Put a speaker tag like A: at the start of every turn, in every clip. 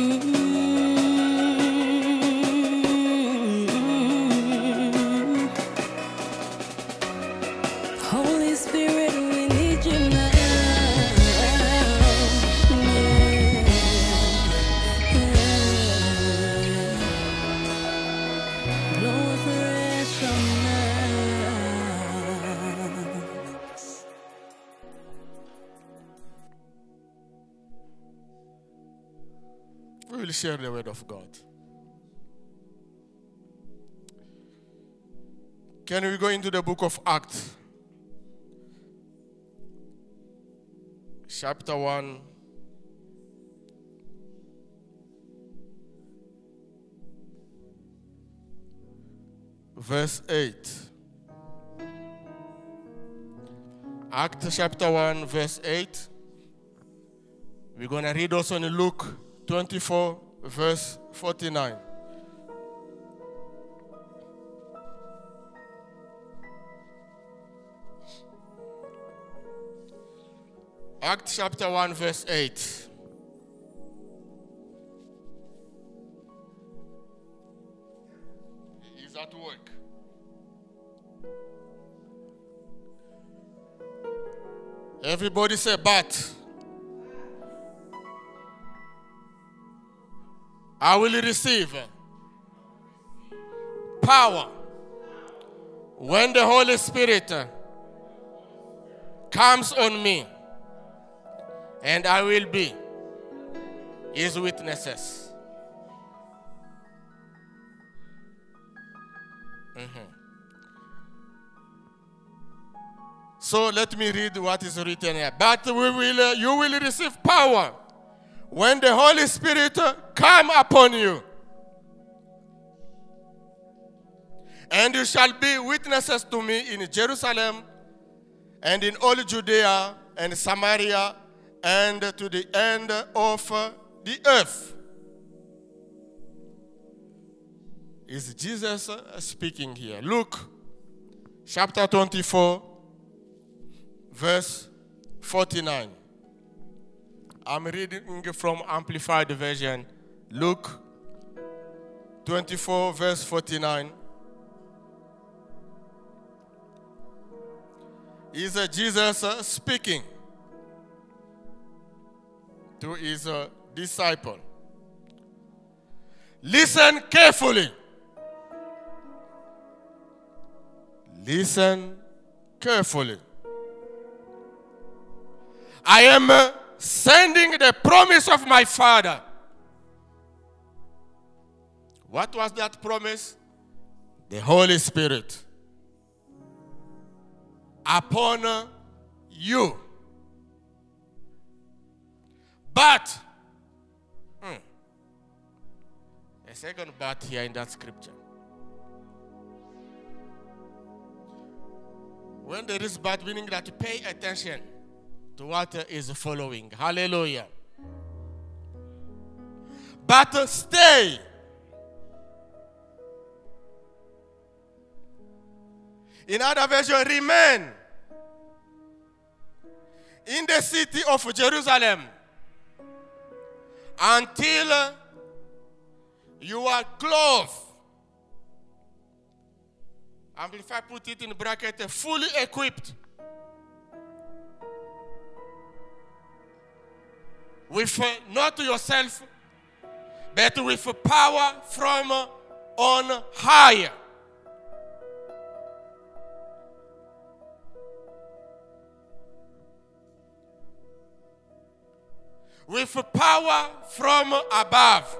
A: Holy
B: share the word of God. Can we go into the book of Acts? Chapter 1. Verse 8. Acts chapter 1, verse 8. We're going to read also in Luke 24, verse 49. Acts chapter 1, verse 8. He is at work. Everybody say, but. I will receive power when the Holy Spirit comes on me, and I will be his witnesses. Mhm. So let me read what is written here. But we will, uh, you will receive power when the Holy Spirit come upon you. And you shall be witnesses to me in Jerusalem and in all Judea and Samaria and to the end of the earth. Is Jesus speaking here? Luke chapter 24, verse 49. I'm reading from Amplified Version. Luke 24, verse 49. Is Jesus uh, speaking to his uh, disciple? Listen carefully. Listen carefully. I am uh, sending the promise of my Father. What was that promise? The Holy Spirit upon you. But, hmm, a second but here in that scripture. When there is but, meaning that pay attention to what is following. Hallelujah. But stay. In other version, remain in the city of Jerusalem until you are clothed. Amplify put it in bracket, fully equipped with not to yourself, but with power from on higher. With power from above.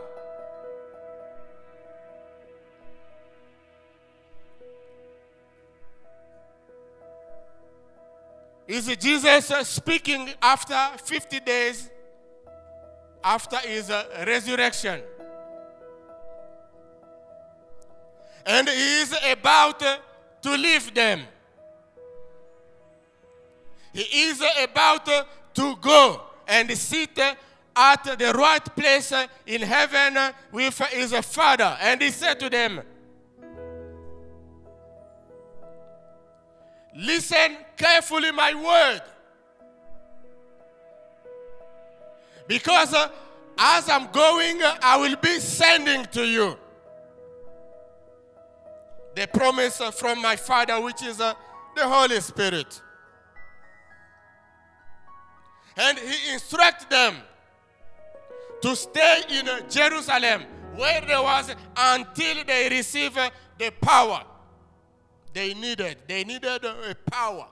B: Is Jesus speaking after 50 days after his uh, resurrection? And he is about uh, to leave them. He is about uh, to go and sit at the right place in heaven with his father. And he said to them, Listen carefully my word. Because uh, As I'm going, I will be sending to you the promise uh, from my Father, which is uh, the Holy Spirit. And he instructed them to stay in uh, Jerusalem, where they was until they receive uh, the power they needed. They needed uh, a power.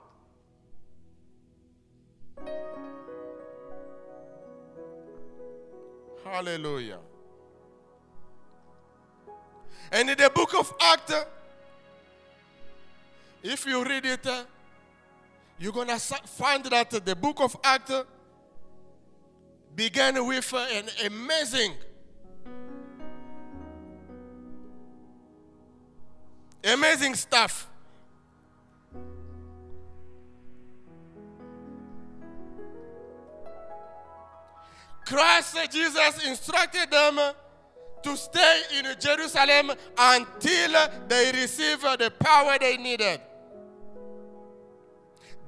B: Hallelujah. And in the book of Acts, if you read it, you're going to find that the book of Acts began with an amazing, amazing stuff. Christ Jesus instructed them to stay in Jerusalem until they receive the power they needed.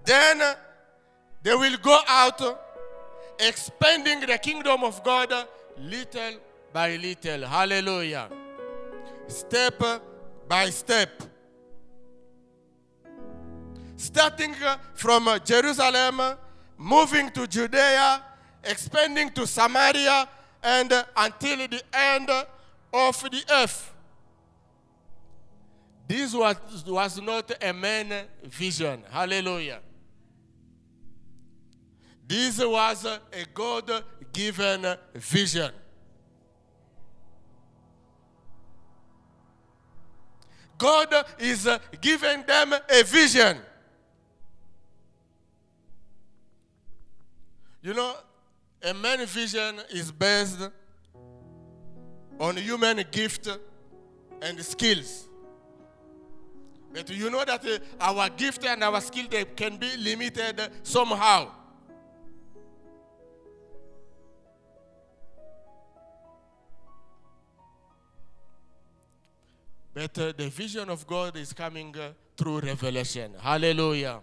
B: Then they will go out expanding the kingdom of God little by little. Hallelujah. Step by step. Starting from Jerusalem, moving to Judea, expanding to Samaria, and uh, until the end of the earth. This was, was not a man vision. Hallelujah. This was a God given vision. God is uh, giving them a vision. You know, a man vision is based on human gift and skills. But you know that uh, our gift and our skill they can be limited somehow. But uh, the vision of God is coming uh, through revelation. Hallelujah.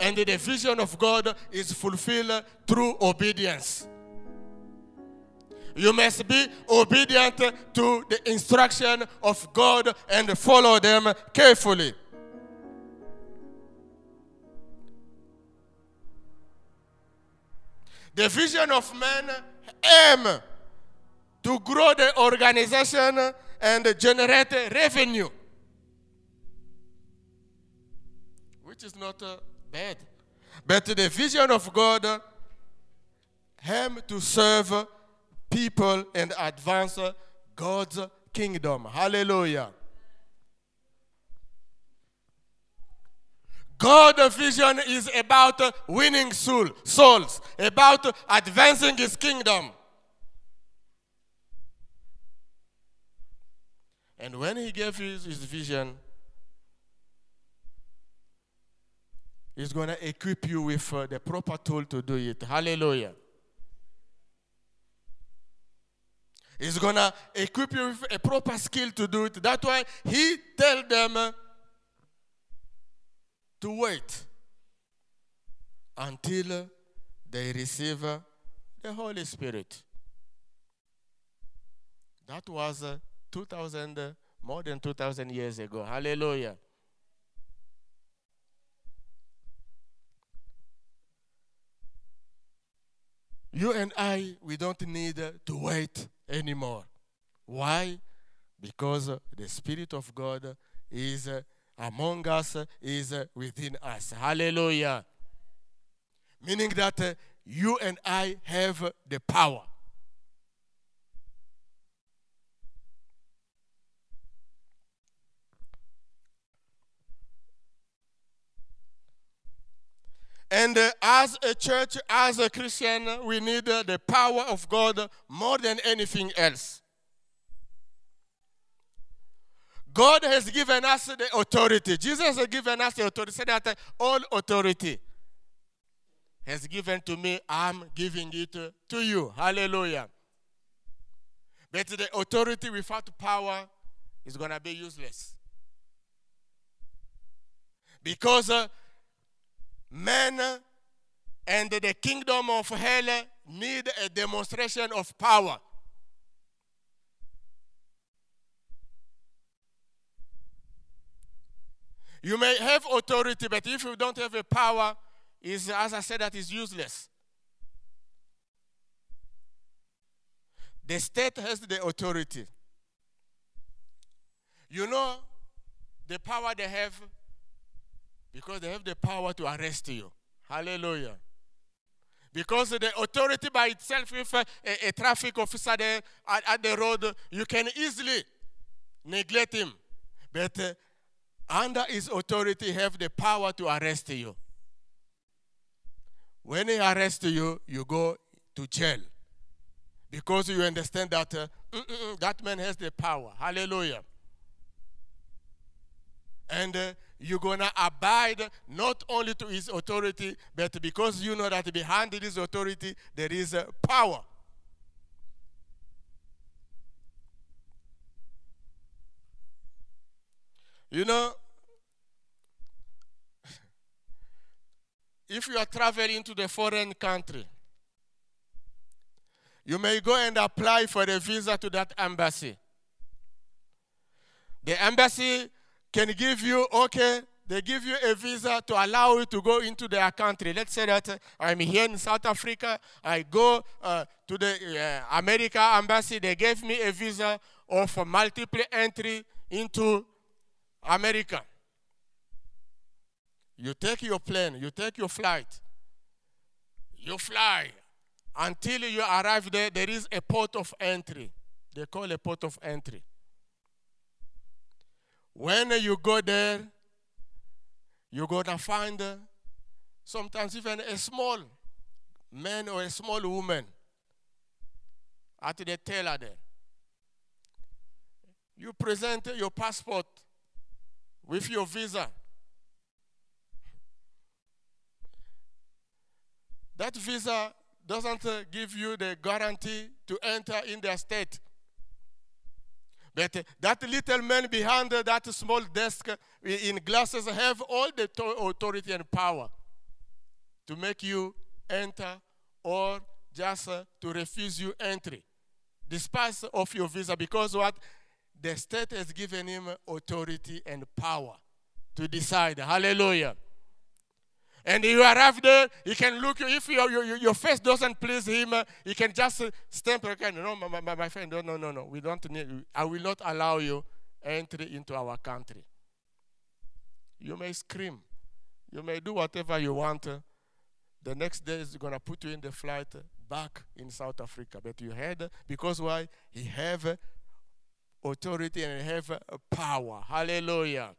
B: And the vision of God is fulfilled through obedience. You must be obedient to the instruction of God and follow them carefully. The vision of man aim to grow the organization and generate revenue, which is not uh, bad. But the vision of God aim to serve people and advance God's kingdom. Hallelujah. God's vision is about winning soul, souls, about advancing his kingdom. And when he gave his, his vision, he's going to equip you with uh, the proper tool to do it. Hallelujah. He's going to equip you with a proper skill to do it. That's why he tell them to wait until they receive the Holy Spirit. That was uh, 2000, uh, more than 2000 years ago. Hallelujah. You and I, we don't need to wait anymore. Why? Because the Spirit of God is among us, is within us. Hallelujah. Meaning that you and I have the power. And uh, as a church, as a Christian, we need uh, the power of God more than anything else. God has given us the authority. Jesus has given us the authority. Said that uh, all authority has given to me. I'm giving it to you. Hallelujah. But the authority without power is going to be useless. Because uh, man And the kingdom of hell need a demonstration of power. You may have authority, but if you don't have a power, is as I said, that is useless. The state has the authority. You know the power they have because they have the power to arrest you. Hallelujah. Because the authority by itself, if a, a, traffic officer there at, at, the road, you can easily neglect him. But uh, under his authority, have the power to arrest you. When he arrests you, you go to jail. Because you understand that uh, that man has the power. Hallelujah. And uh, you're going to abide not only to his authority, but because you know that behind his authority there is power. You know, if you are traveling to the foreign country, you may go and apply for a visa to that embassy. The embassy can give you, okay, they give you a visa to allow you to go into their country. Let's say that I'm here in South Africa, I go uh, to the uh, America embassy, they gave me a visa of multiple entry into America. You take your plane, you take your flight, you fly until you arrive there. There is a port of entry. They call a port of entry. When you go there, you're going to find uh, sometimes even a small man or a small woman at the teller there. You present your passport with your visa. That visa doesn't uh, give you the guarantee to enter in their state. But uh, that little man behind uh, that small desk in glasses have all the authority and power to make you enter or just to refuse you entry despite of your visa because what? The state has given him authority and power to decide. Hallelujah and you arrive there, he can look, if your, your, your face doesn't please him, he can just stamp again. No, my, my, my friend, no, no, no, no. We don't need, I will not allow you entry into our country. You may scream. You may do whatever you want. The next day is going to put you in the flight back in South Africa. But you had, because why? He have authority and he have power. Hallelujah.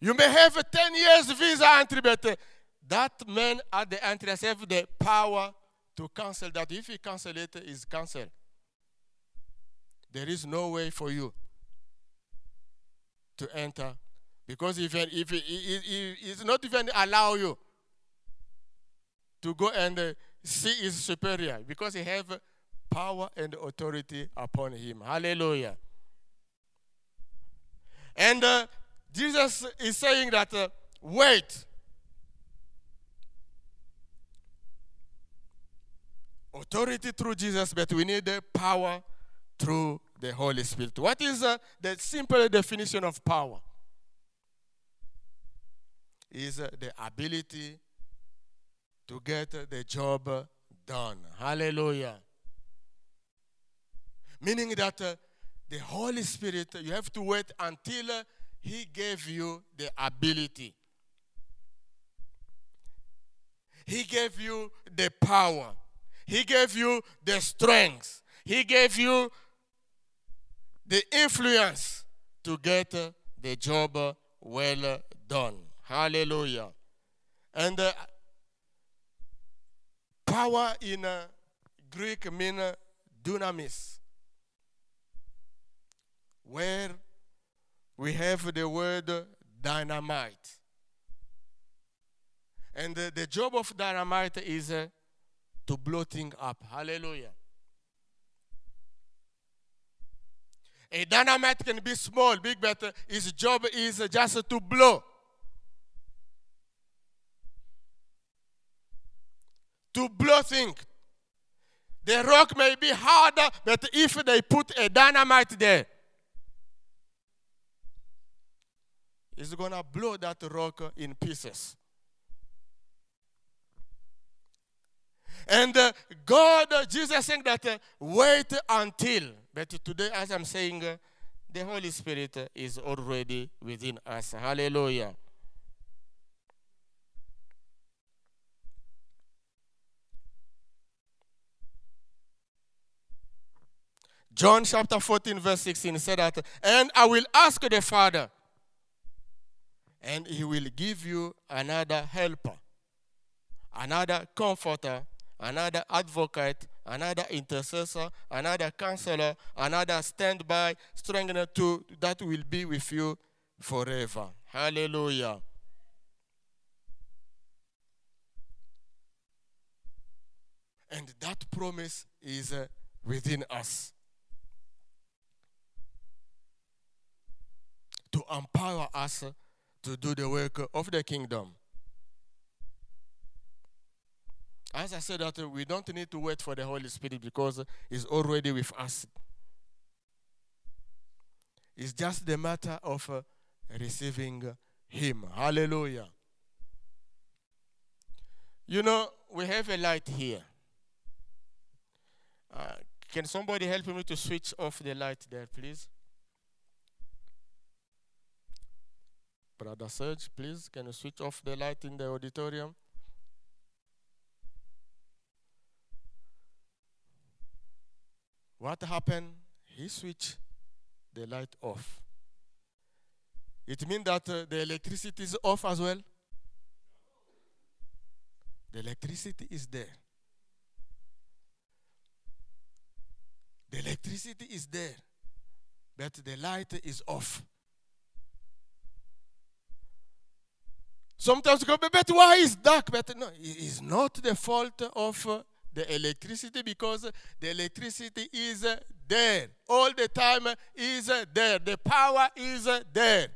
B: You may have a 10 years visa entry, but that man at the entry has the power to cancel that. If he cancel it, it's cancelled. There is no way for you to enter because if, if he, he's not even allow you to go and uh, see his superior because he have power and authority upon him. Hallelujah. And uh, Jesus is saying that, uh, wait. Authority through Jesus, but we need the power through the Holy Spirit. What is uh, the simple definition of power? Is uh, the ability to get the job done. Hallelujah. Meaning that uh, the Holy Spirit, you have to wait until uh, he gave you the ability. He gave you the power. He gave you the strength. He gave you the influence to get the job well done. Hallelujah. And uh, power in uh, Greek means dunamis, where we have the word dynamite. And the, the job of dynamite is uh, to blow things up. Hallelujah. A dynamite can be small, big, but uh, his job is just to blow. to blow things. The rock may be harder, but if they put a dynamite there, it's gonna blow that rock in pieces. And uh, God, uh, Jesus saying that uh, wait until. But today, as I'm saying, uh, the Holy Spirit uh, is already within us. Hallelujah. John chapter 14, verse 16 said that, and I will ask the Father, and he will give you another helper, another comforter, another advocate, another intercessor, another counselor, another standby, strengthener to that will be with you forever. Hallelujah. And that promise is uh, within us. To empower us to do the work of the kingdom. As I said, that we don't need to wait for the Holy Spirit because He's already with us. It's just the matter of uh, receiving Him. Hallelujah. You know, we have a light here. Uh, can somebody help me to switch off the light there, please? Brother Serge, please, can you switch off the light in the auditorium? What happened? He switched the light off. It means that uh, the electricity is off as well. The electricity is there. The electricity is there, but the light is off. Sometimes go, but why is dark? But no, it's not the fault of uh, the electricity because the electricity is uh, there. All the time is uh, there. The power is there.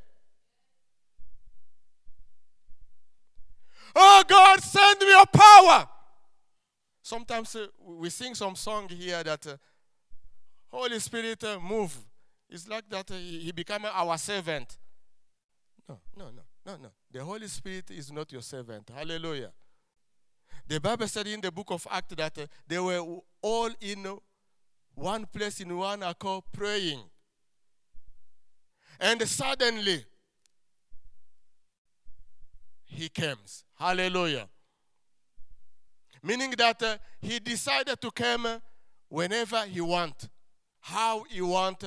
B: Oh god send me your power. Sometimes we sing some song here that holy spirit move. It's like that he, he become our servant. No no no no no the holy spirit is not your servant hallelujah the Bible said in the book of Acts that uh, they were all in one place in one accord praying. And suddenly, he comes. Hallelujah. Meaning that uh, he decided to come whenever he want, how he want,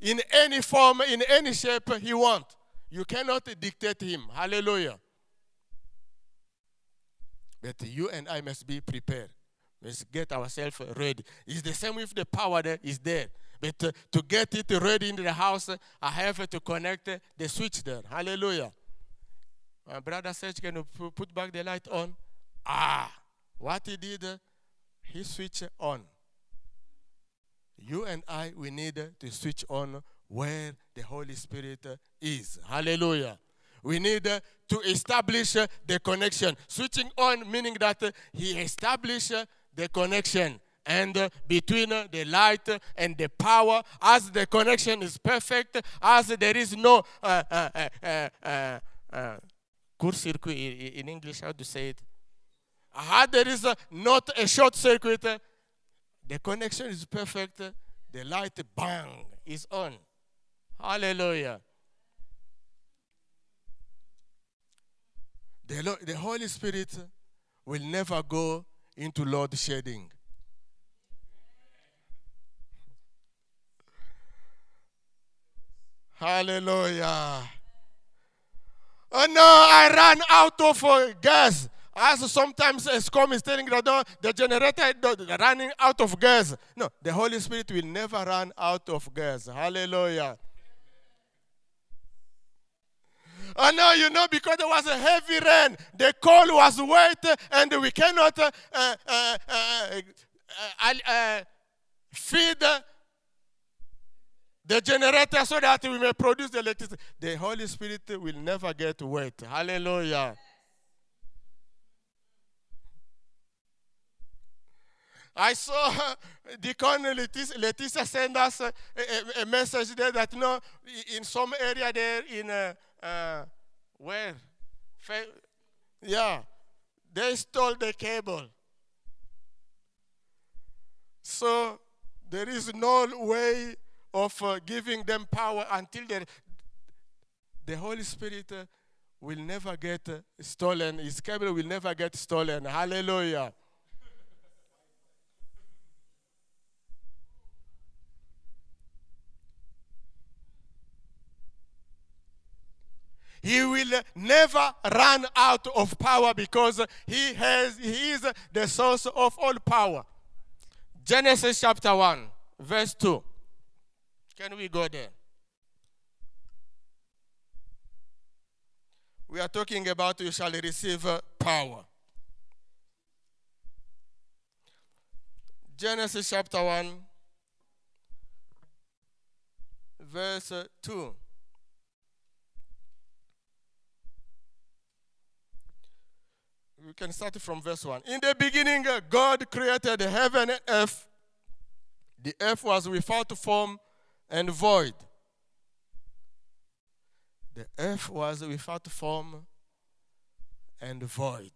B: in any form, in any shape he want. You cannot dictate him. Hallelujah. But you and I must be prepared. Must get ourselves ready. It's the same with the power that is there. But uh, to get it ready in the house, I have to connect the switch there. Hallelujah. My brother said, Can you put back the light on? Ah, what he did, he switched on. You and I, we need to switch on where the Holy Spirit is. Hallelujah. We need uh, to establish uh, the connection. Switching on meaning that uh, he established the connection and between the light and the power as the connection is perfect as there is no uh, uh, uh, court circuit in english how to say it how there is not a short circuit the connection is perfect the light bang is on hallelujah The, the Holy Spirit will never go into load shedding. Hallelujah. Oh no, I ran out of gas. As sometimes Eskom is telling that no, the generator running out of gas. No, the Holy Spirit will never run out of gas. Hallelujah. Oh no, you know, because there was a heavy rain, the coal was wet, and we cannot uh, uh, uh, uh, uh feed the generator so that we may produce the electricity. The Holy Spirit will never get wet. Hallelujah. I saw Deacon Leticia, Leticia send us a, a, a message there that you know, in some area there in uh, uh, where, yeah, they stole the cable. So there is no way of uh, giving them power until they, the Holy Spirit uh, will never get uh, stolen. His cable will never get stolen. Hallelujah. He will never run out of power because he has he is the source of all power. Genesis chapter 1 verse 2 can we go there? We are talking about you shall receive power. Genesis chapter 1 verse uh, 2 we can start from verse 1. In the beginning, God created the heaven and earth. The earth was without form and void. The earth was without form and void.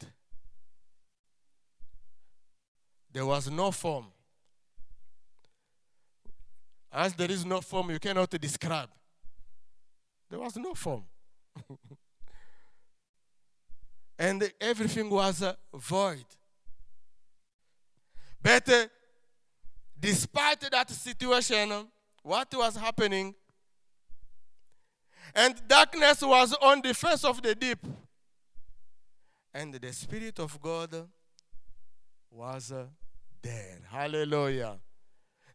B: There was no form. As there is no form, you cannot describe. There was no form. and everything was void. But uh, despite that situation, what was happening? And darkness was on the face of the deep. And the Spirit of God was uh, there. Hallelujah.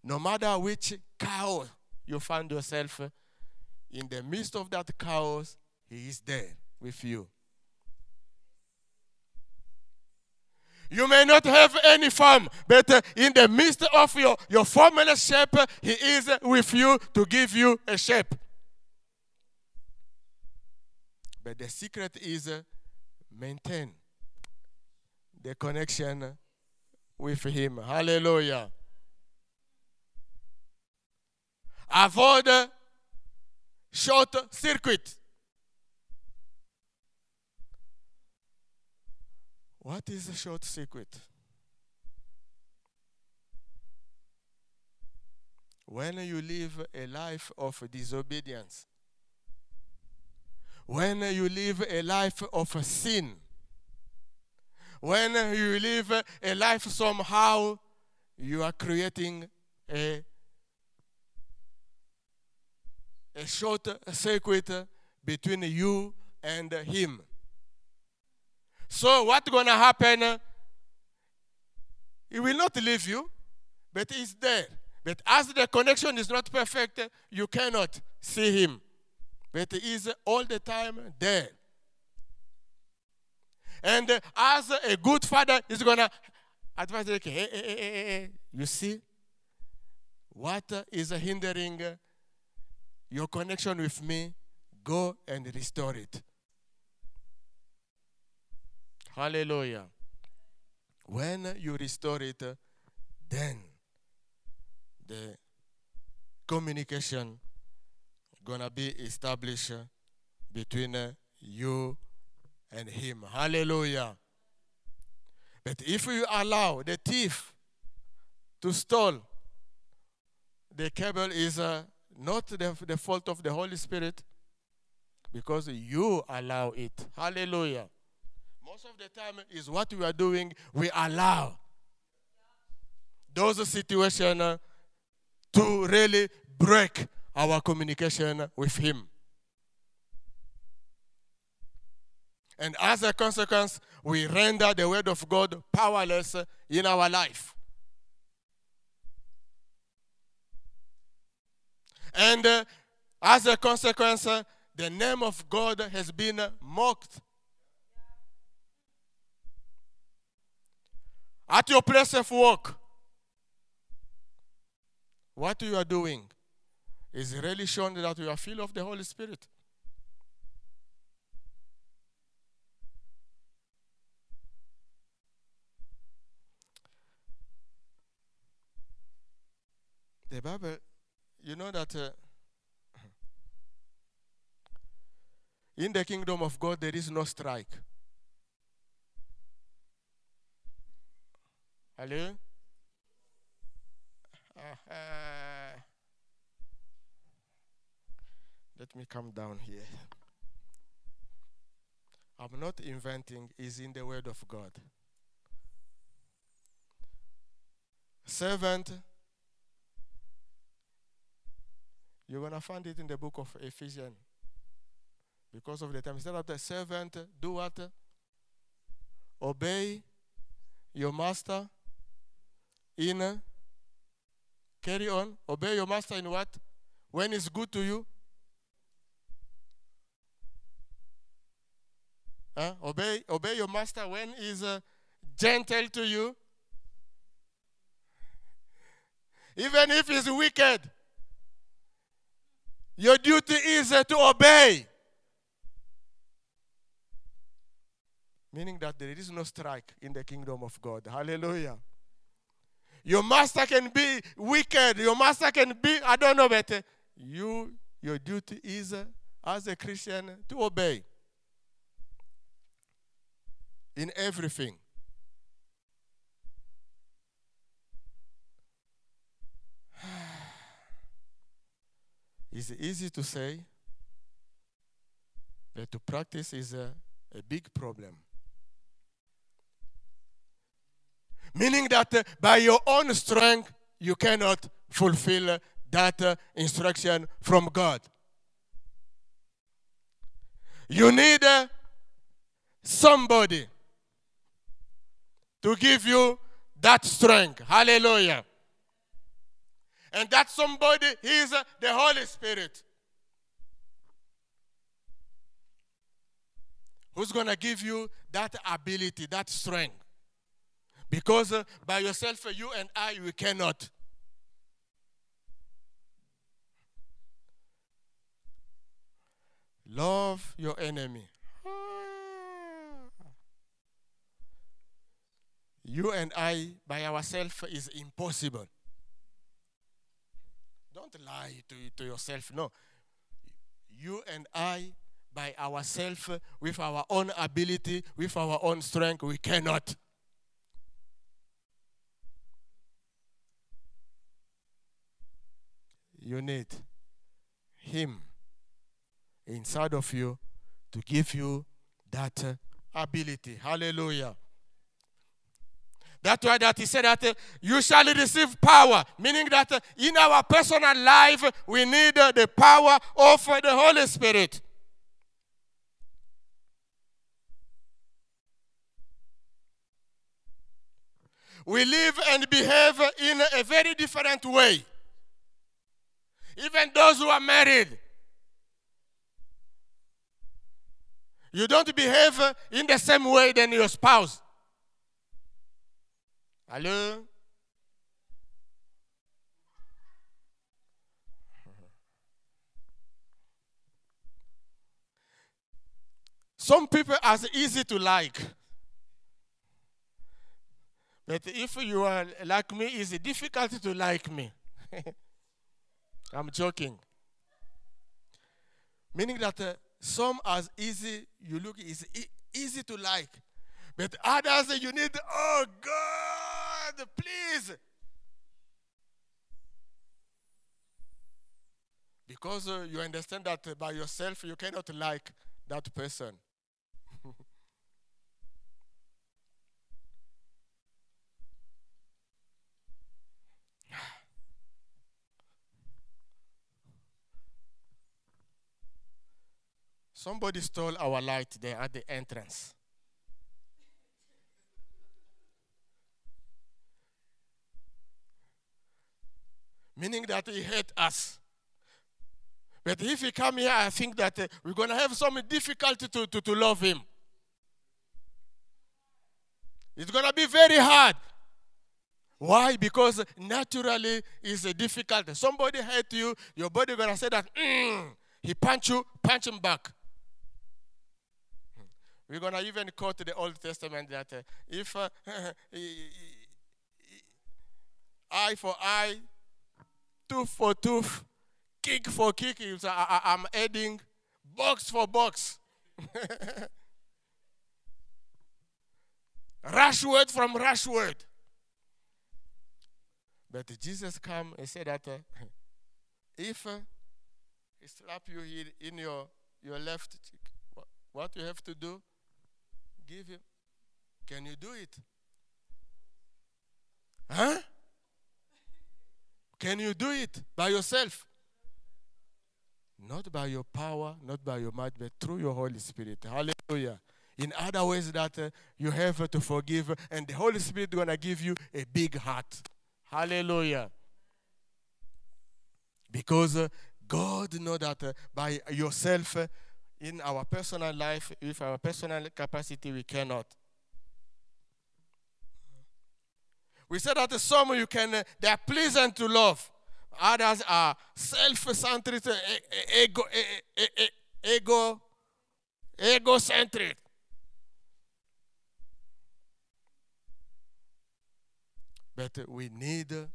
B: No matter which chaos you find yourself in the midst of that chaos, He is there with you. You may not have any farm, but uh, in the midst of your, your formless shape, He is with you to give you a shape. But the secret is uh, maintain the connection with Him. Hallelujah. Avoid uh, short circuit. What is the short circuit? When you live a life of disobedience, when you live a life of sin, when you live a life somehow, you are creating a, a short circuit between you and Him. So what's going to happen? He will not leave you, but he's there. But as the connection is not perfect, you cannot see him. But he is all the time there. And as a good father is going to advise, like, hey, hey, hey, hey, you see, what is hindering your connection with me? Go and restore it. Hallelujah. When you restore it, then the communication gonna be established between you and him. Hallelujah. But if you allow the thief to steal, the cable is uh, not the, the fault of the Holy Spirit because you allow it. Hallelujah. Most of the time is what we are doing, we allow those situations to really break our communication with Him. And as a consequence, we render the Word of God powerless in our life. And uh, as a consequence, uh, the name of God has been mocked. At your place of work, what you are doing is really showing that you are filled of the Holy Spirit. The Bible, you know that uh, in the kingdom of God there is no strike. Hello? Uh-huh. Let me come down here. I'm not inventing, is in the word of God. Servant, you're going to find it in the book of Ephesians. Because of the time. Instead of the servant, do what? Obey your master in carry on. Obey your master in what? When it's good to you. Obey, obey your master when he's uh, gentle to you. Even if he's wicked, your duty is uh, to obey. Meaning that there is no strike in the kingdom of God. Hallelujah. Your master can be wicked. Your master can be, I don't know, but uh, you, your duty is, uh, as a Christian, to obey in everything. it's easy to say, but to practice is a, a big problem. Meaning that uh, by your own strength, you cannot fulfill that uh, instruction from God. You need uh, somebody to give you that strength. Hallelujah. And that somebody is the Holy Spirit. Who's going to give you that ability, that strength? Because uh, by yourself, uh, you and I, we cannot. Love your enemy. You and I, by ourselves, is impossible. Don't lie to, to yourself. No. You and I, by ourselves, with our own ability, with our own strength, we cannot. You need Him inside of you to give you that uh, ability. Hallelujah. That's why that he said that uh, you shall receive power, meaning that uh, in our personal life we need the power of the Holy Spirit. We live and behave in a very different way. Even those who are married, you don't behave in the same way than your spouse. Hello? Some people are easy to like. But if you are like me, it's difficult to like me. I'm joking. Meaning that uh, some as easy, you look is e- easy to like. But others you need, oh God, please. Because uh, you understand that uh, by yourself you cannot like that person. Somebody stole our light there at the entrance. Meaning that he hate us. But if he come here, I think that uh, we're going to have some difficulty to, to, to love him. It's going to be very hard. Why? Because naturally it's a difficult. Somebody hate you, your body going to say that, mm, he punch you, punch him back. We're going to even quote the Old Testament that uh, if uh, eye for eye, tooth for tooth, kick for kick. I, I, I'm adding box for box. rush word from rush word. But Jesus come and said that uh, if uh, he slap you here in your, your left cheek, what you have to do? Give him. Can you do it? Huh? Can you do it by yourself? Not by your power, not by your might, but through your Holy Spirit. Hallelujah. In other ways that uh, you have to forgive, and the Holy Spirit gonna give you a big heart. Hallelujah. Because uh, God know that uh, by yourself, uh, in our personal life, with our personal capacity, we cannot. We said that some you can, uh, they are pleasant to love. Others are self-centered, uh, ego, ego, ego-centered. But we need the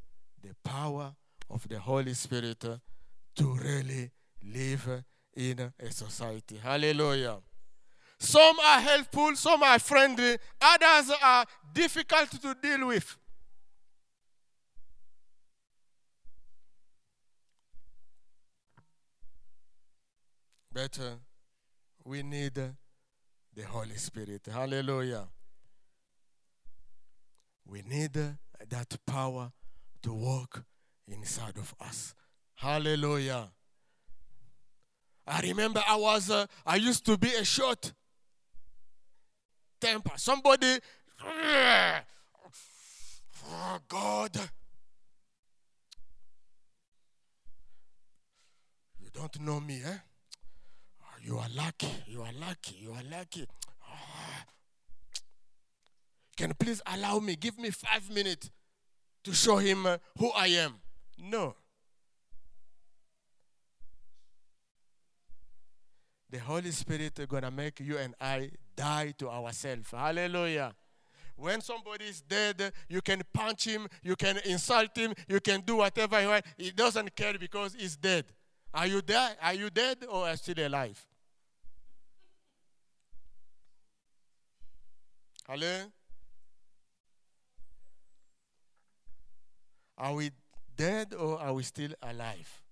B: power of the Holy Spirit to really live in a society. Hallelujah. Some are helpful, some are friendly, others are difficult to deal with. But uh, we need uh, the Holy Spirit. Hallelujah. We need uh, that power to work inside of us. Hallelujah. I remember I was, uh, I used to be a short temper. Somebody, oh God, you don't know me, eh? You are lucky, you are lucky, you are lucky. Can you please allow me, give me five minutes to show him uh, who I am? No. The Holy Spirit is going to make you and I die to ourselves. Hallelujah. When somebody is dead, you can punch him, you can insult him, you can do whatever you want. He doesn't care because he's dead. Are you dead? Are you dead or are still alive? Hello? Are we dead or are we still alive?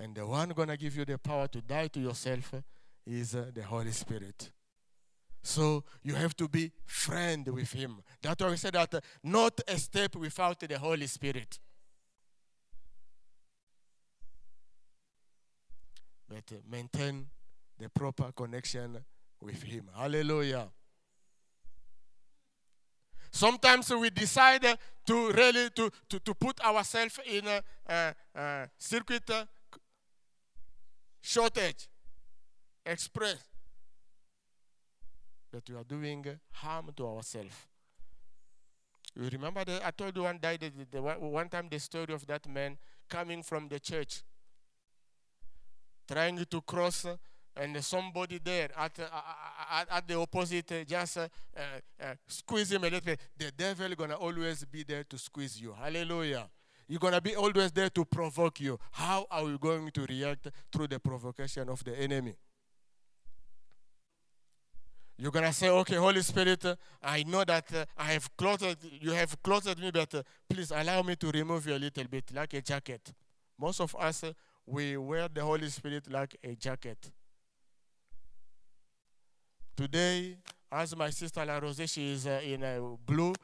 B: And the one going to give you the power to die to yourself is uh, the Holy Spirit. So you have to be friend with him. That's why we said that uh, not a step without the Holy Spirit. But uh, maintain the proper connection with him. Hallelujah. Sometimes we decide to really to, to, to put ourselves in a, a, a circuit shortage, express. that we are doing harm to ourselves. You remember that I told you one day the, the, one time the story of that man coming from the church, trying to cross, and somebody there at, uh, at, at, the opposite uh, just uh, uh, squeeze him a little bit. The devil gonna always be there to squeeze you. Hallelujah. You're going to be always there to provoke you. How are you going to react through the provocation of the enemy? You're going to say, okay, Holy Spirit, uh, I know that uh, I have clothed, you have clothed me, but uh, please allow me to remove you a little bit, like a jacket. Most of us, we wear the Holy Spirit like a jacket. Today, as my sister La Rose, she is in blue,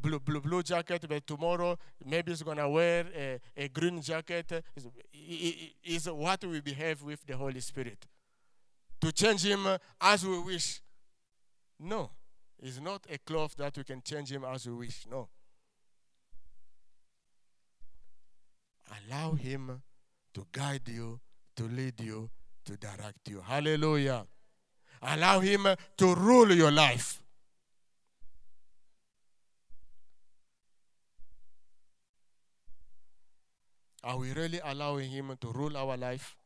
B: blue, blue, blue jacket, but tomorrow maybe he's gonna wear a, a green jacket. Is, is what we behave with the Holy Spirit. To change him as we wish. No, it's not a cloth that we can change him as we wish. No. Allow him to guide you, to lead you, to direct you. Hallelujah. Allow him to rule your life. Are we really allowing him to rule our life?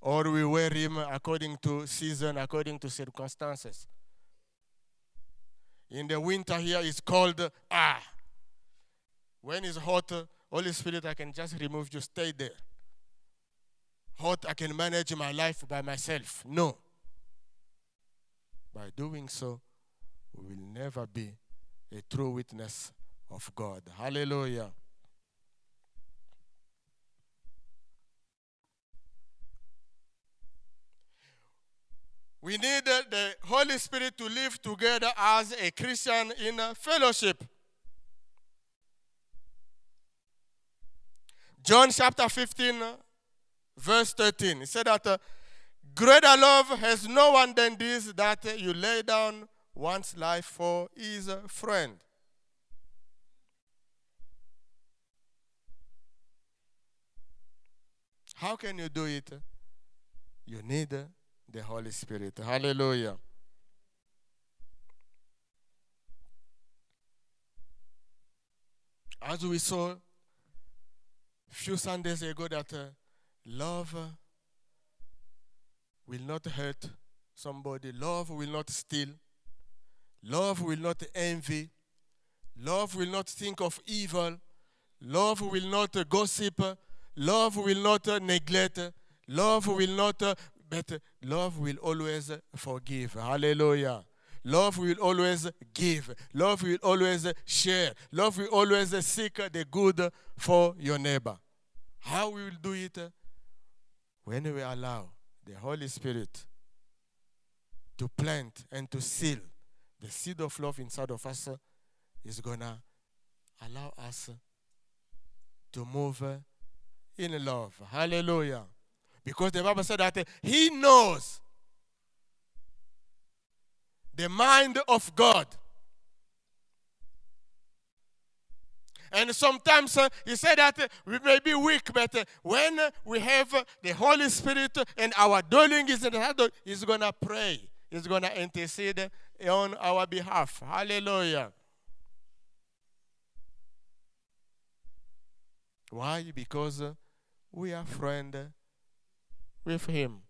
B: Or we wear him according to season, according to circumstances? In the winter here, it's called ah. When it's hot, Holy Spirit, I can just remove you, stay there. Hot, I can manage my life by myself. No. By doing so, we will never be a true witness of God. Hallelujah. We need the Holy Spirit to live together as a Christian in a fellowship. John chapter 15, uh, verse 13. He said that uh, greater love has no one than this that you lay down one's life for his friend. How can you do it? You need the Holy Spirit. Hallelujah. As we saw a few Sundays ago, that uh, love uh, will not hurt somebody, love will not steal, love will not envy, love will not think of evil, love will not uh, gossip, love will not uh, neglect, love will not uh, but love will always forgive. Hallelujah. Love will always give. Love will always share. Love will always seek the good for your neighbor. How we will do it? When we allow the Holy Spirit to plant and to seal the seed of love inside of us is gonna allow us to move in love. Hallelujah. Because the Bible said that he knows the mind of God. And sometimes uh, he said that uh, we may be weak, but uh, when we have the Holy Spirit and our dwelling is in the heart, he's going to pray. He's going to intercede on our behalf. Hallelujah. Why? Because we are friends with Him.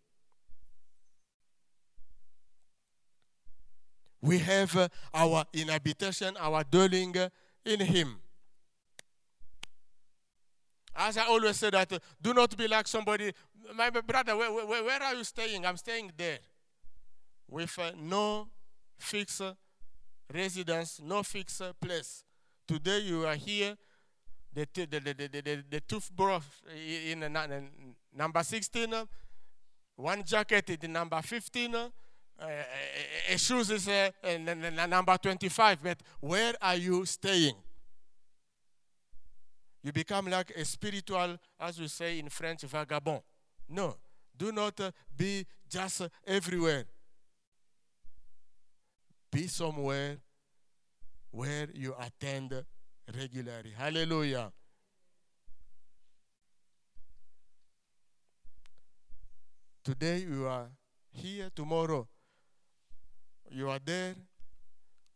B: We have uh, our inhabitation, our dwelling uh, in Him. As I always say that, uh, do not be like somebody, my brother, where, where, where are you staying? I'm staying there. With no fixed residence, no fixed place. Today you are here, the, the, the, the, the, the toothbrush in number 16, one jacket is number 15. Uh, a shoes is uh, number 25. But where are you staying? You become like a spiritual, as we say in French, vagabond. No, do not uh, be just uh, everywhere. Be somewhere where you attend regularly. Hallelujah. Today you are here, tomorrow you are there.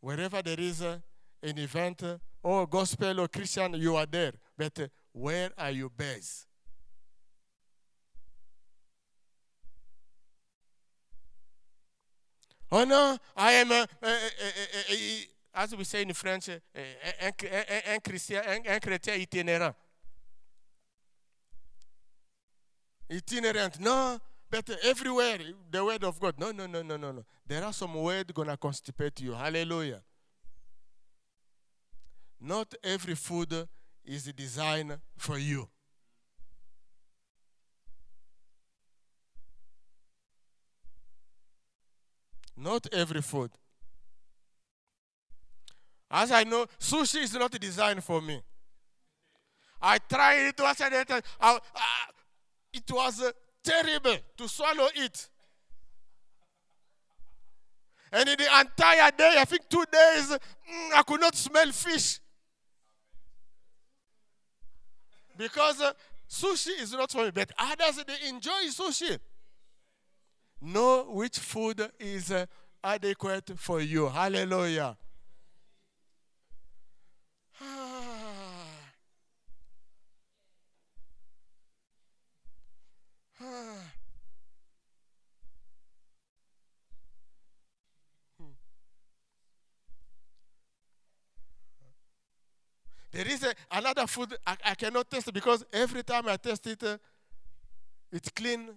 B: Wherever there is an event or gospel or Christian, you are there. But uh, where are you based? Oh no, I am, a, a, a, as we say in French, un, chrétien itinérant. Itinérant, non, but everywhere, the word of God. No, no, no, no, no, no. There are some words gonna constipate you. Hallelujah. Not every food is designed for you. Not every food. As I know, sushi is not designed for me. I tried it, once and it, was uh, terrible to swallow it. And in the entire day, I think two days, mm, I could not smell fish. Because uh, sushi is not for me, but others, they enjoy sushi. Know which food is uh, adequate for you. Hallelujah. There is a, another food, I, I cannot taste because every time I taste it, uh, it's clean.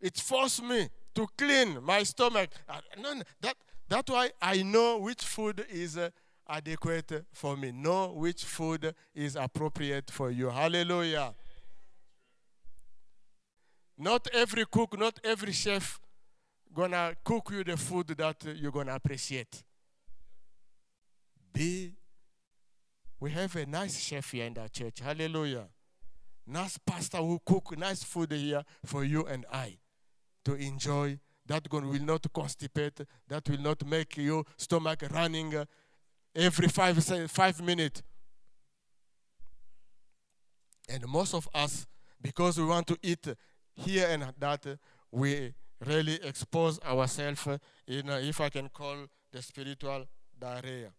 B: It forced me to clean my stomach. Uh, no, that, that's why I know which food is uh, adequate for me. Know which food is appropriate for you. Hallelujah. Not every cook, not every chef gonna cook you the food that you're gonna appreciate. Be we have a nice chef here in that church. Hallelujah. Nice pastor who cook nice food here for you and I to enjoy. That will not constipate. That will not make your stomach running every five, five minutes. And most of us, because we want to eat here and that, we really expose ourselves in, uh, if I can call the spiritual diarrhea.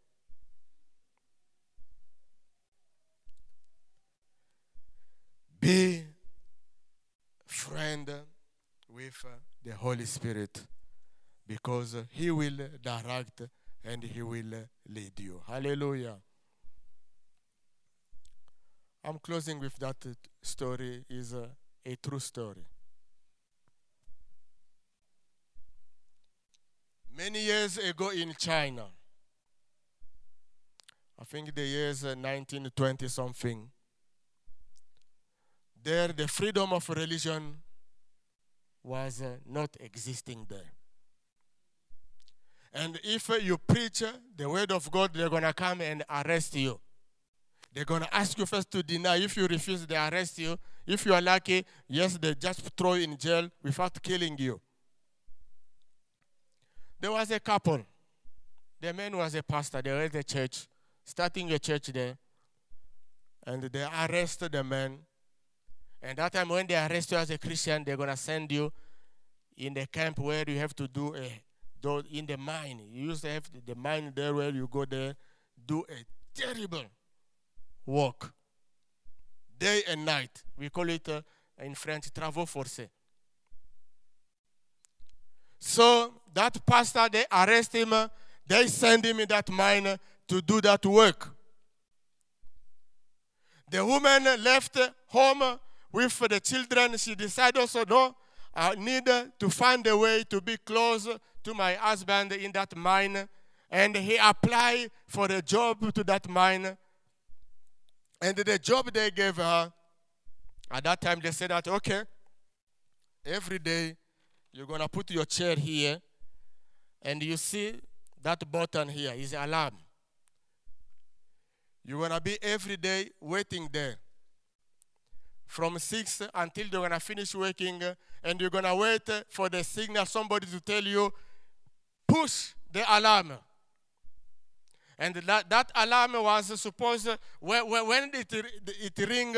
B: Be friend with the Holy Spirit because He will direct and He will uh, lead you. Hallelujah. I'm closing with that uh, story is a, a true story. Many years ago in China, I think the years 1920 something, there the freedom of religion was uh, not existing there. And if you preach the word of God, they're going to come and arrest you. They're going to ask you first to deny. If you refuse, they arrest you. If you are lucky, yes, they just throw you in jail without killing you. There was a couple. The man was a pastor. They were at the church, starting a church there. And they arrested the man and that time when they arrest you as a Christian, they're gonna send you in the camp where you have to do a in the mine. You used to have the mine there where you go there, do a terrible work, day and night. We call it uh, in French travaux forcés. So that pastor, they arrest him, they send him in that mine to do that work. The woman left home with the children, she decided also, no, I need to find a way to be close to my husband in that mine. And he applied for a job to that mine. And the job they gave her, at that time they said that, okay, every day you're going to put your chair here, and you see that button here is alarm. You're going to be every day waiting there from 6 until they're going to finish working, and you're going to wait for the signal, somebody to tell you, push the alarm. And that, that alarm was supposed, when, when it, it ring,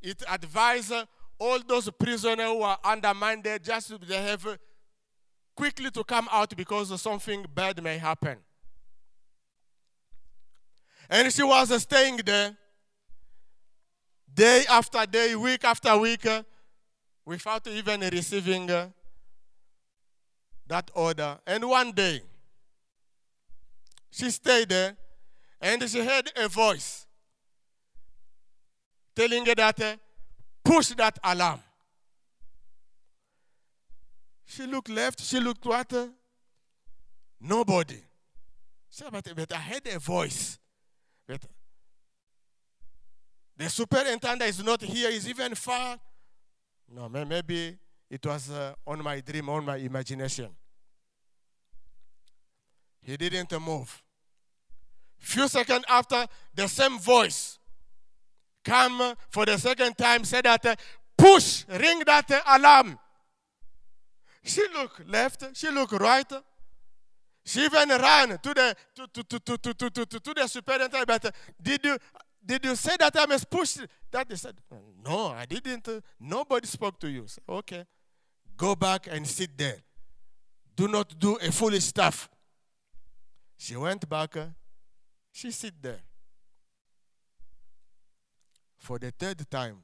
B: it advised all those prisoners who are undermined just they have quickly to come out because something bad may happen. And she was staying there day after day, week after week, uh, without even receiving uh, that order. And one day, she stayed there and she heard a voice telling her that uh, push that alarm. She looked left, she looked right. Nobody. She said, but, but I heard a voice. But the superintendent is not here, is even far. No, maybe it was uh, on my dream, on my imagination. He didn't move. Few seconds after, the same voice come for the second time, said that, uh, push, ring that alarm. She looked left, she looked right. She even ran to the to, to, to, to, to, to, to the superintendent. But did you did you say that I must push that? They said, No, I didn't. Nobody spoke to you. Said, okay. Go back and sit there. Do not do a foolish stuff. She went back. Uh, she sit there. For the third time,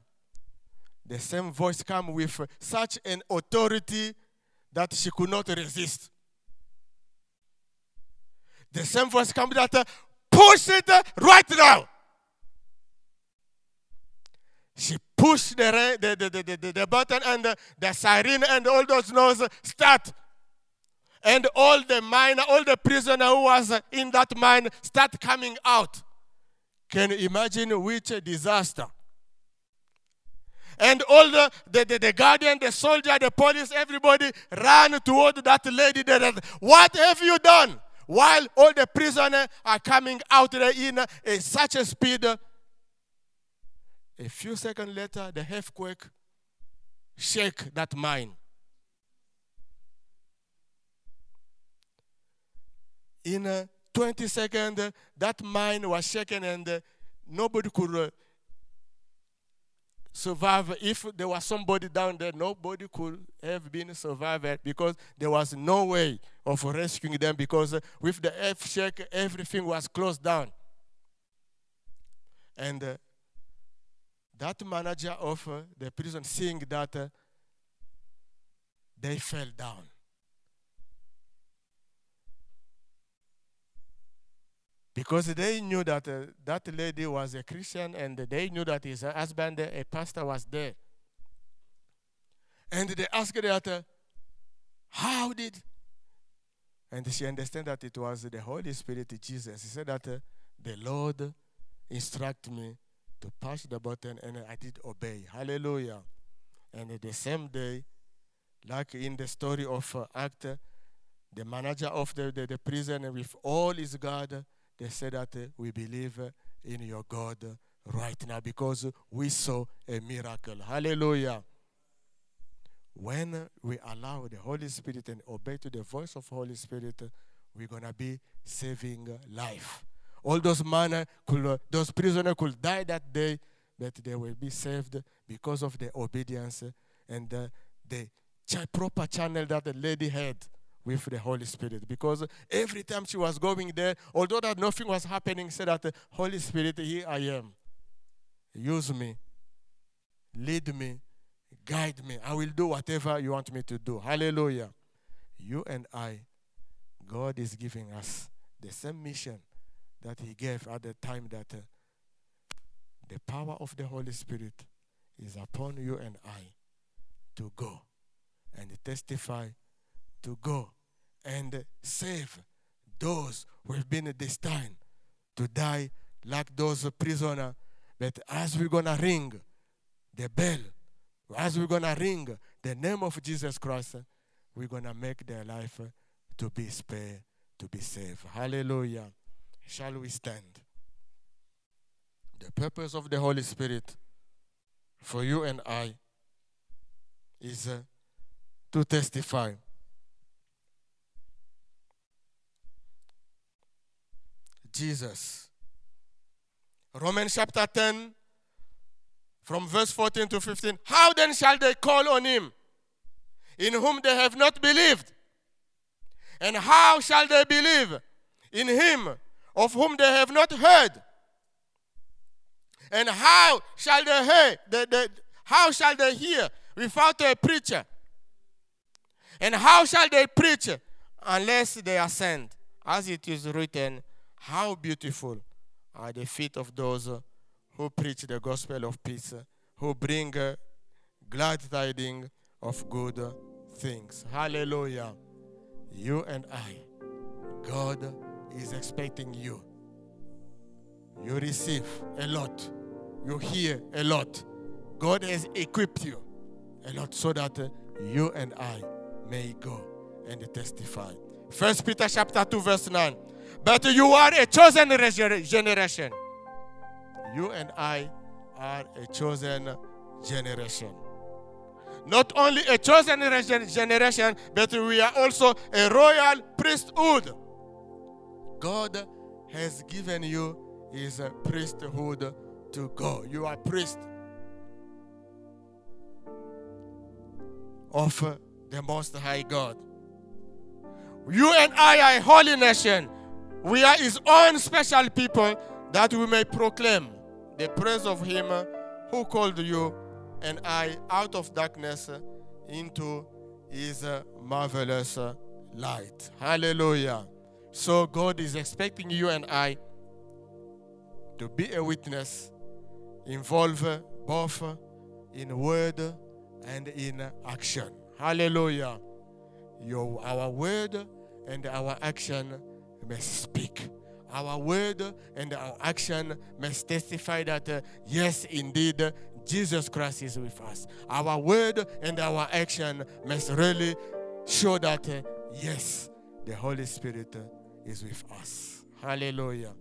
B: the same voice come with such an authority that she could not resist. The same voice come that uh, push it uh, right now. She pushed the, the, the, the, the, button and the, the siren and all those noise start. And all the miner, all the prisoner who was in that mine start coming out. Can you imagine which disaster? And all the, the, the, the guardian, the soldier, the police, everybody ran toward that lady. That, what have you done? While all the prisoners are coming out in such a speed. A few seconds later, the earthquake shake that mine. In uh, 20 seconds, uh, that mine was shaken and uh, nobody could uh, survive. If there was somebody down there, nobody could have been survived because there was no way of rescuing them because uh, with the earth shake, everything was closed down. And that manager of uh, the prison, seeing that, uh, they fell down. Because they knew that uh, that lady was a Christian and they knew that his husband, a pastor, was there. And they asked that, uh, how did? And she understood that it was the Holy Spirit, Jesus. He said that the Lord instructed me to push the button and I did obey. Hallelujah. And the same day, like in the story of uh, Act, the manager of the, the, the prison with all his guard, they said that uh, we believe uh, in your God uh, right now because we saw a miracle. Hallelujah. When uh, we allow the Holy Spirit and obey to the voice of Holy Spirit, uh, we're gonna be saving uh, life. All those man could, uh, those prisoners could die that day, but they will be saved because of the obedience and uh, the ch- proper channel that the lady had with the Holy Spirit. Because every time she was going there, although that nothing was happening, said that Holy Spirit, here I am. Use me, lead me, guide me. I will do whatever you want me to do. Hallelujah. You and I, God is giving us the same mission that He gave at the time that uh, the power of the Holy Spirit is upon you and I to go and testify to go and save those who have been destined to die like those prisoners. But as we're going to ring the bell, as we're going to ring the name of Jesus Christ, we're going to make their life to be spared, to be saved. Hallelujah. Shall we stand? The purpose of the Holy Spirit for you and I is uh, to testify. Jesus. Romans chapter 10, from verse 14 to 15. How then shall they call on him in whom they have not believed? And how shall they believe in him of whom they have not heard? And how shall they hear? The, the, how shall they hear without a preacher? And how shall they preach unless they are sent? As it is written, how beautiful are the feet of those who preach the gospel of peace, who bring glad tidings of good things. Hallelujah. You and I, God is expecting you. You receive a lot, you hear a lot. God has equipped you a lot so that uh, you and I may go and testify. First Peter chapter 2 verse 9. But you are a chosen generation. You and I are a chosen generation. Not only a chosen generation, but we are also a royal priesthood. God has given you his priesthood to go. You are priest of the Most High God. You and I are a holy nation. We are his own special people that we may proclaim the praise of him who called you and I out of darkness into his marvelous light. Hallelujah. So God is expecting you and I to be a witness, involve both in word and in action. Hallelujah. Your, our word and our action must speak. Our word and our action must testify that, uh, yes, indeed, Jesus Christ is with us. Our word and our action must really show that, uh, yes, the Holy Spirit uh, is with us. Hallelujah.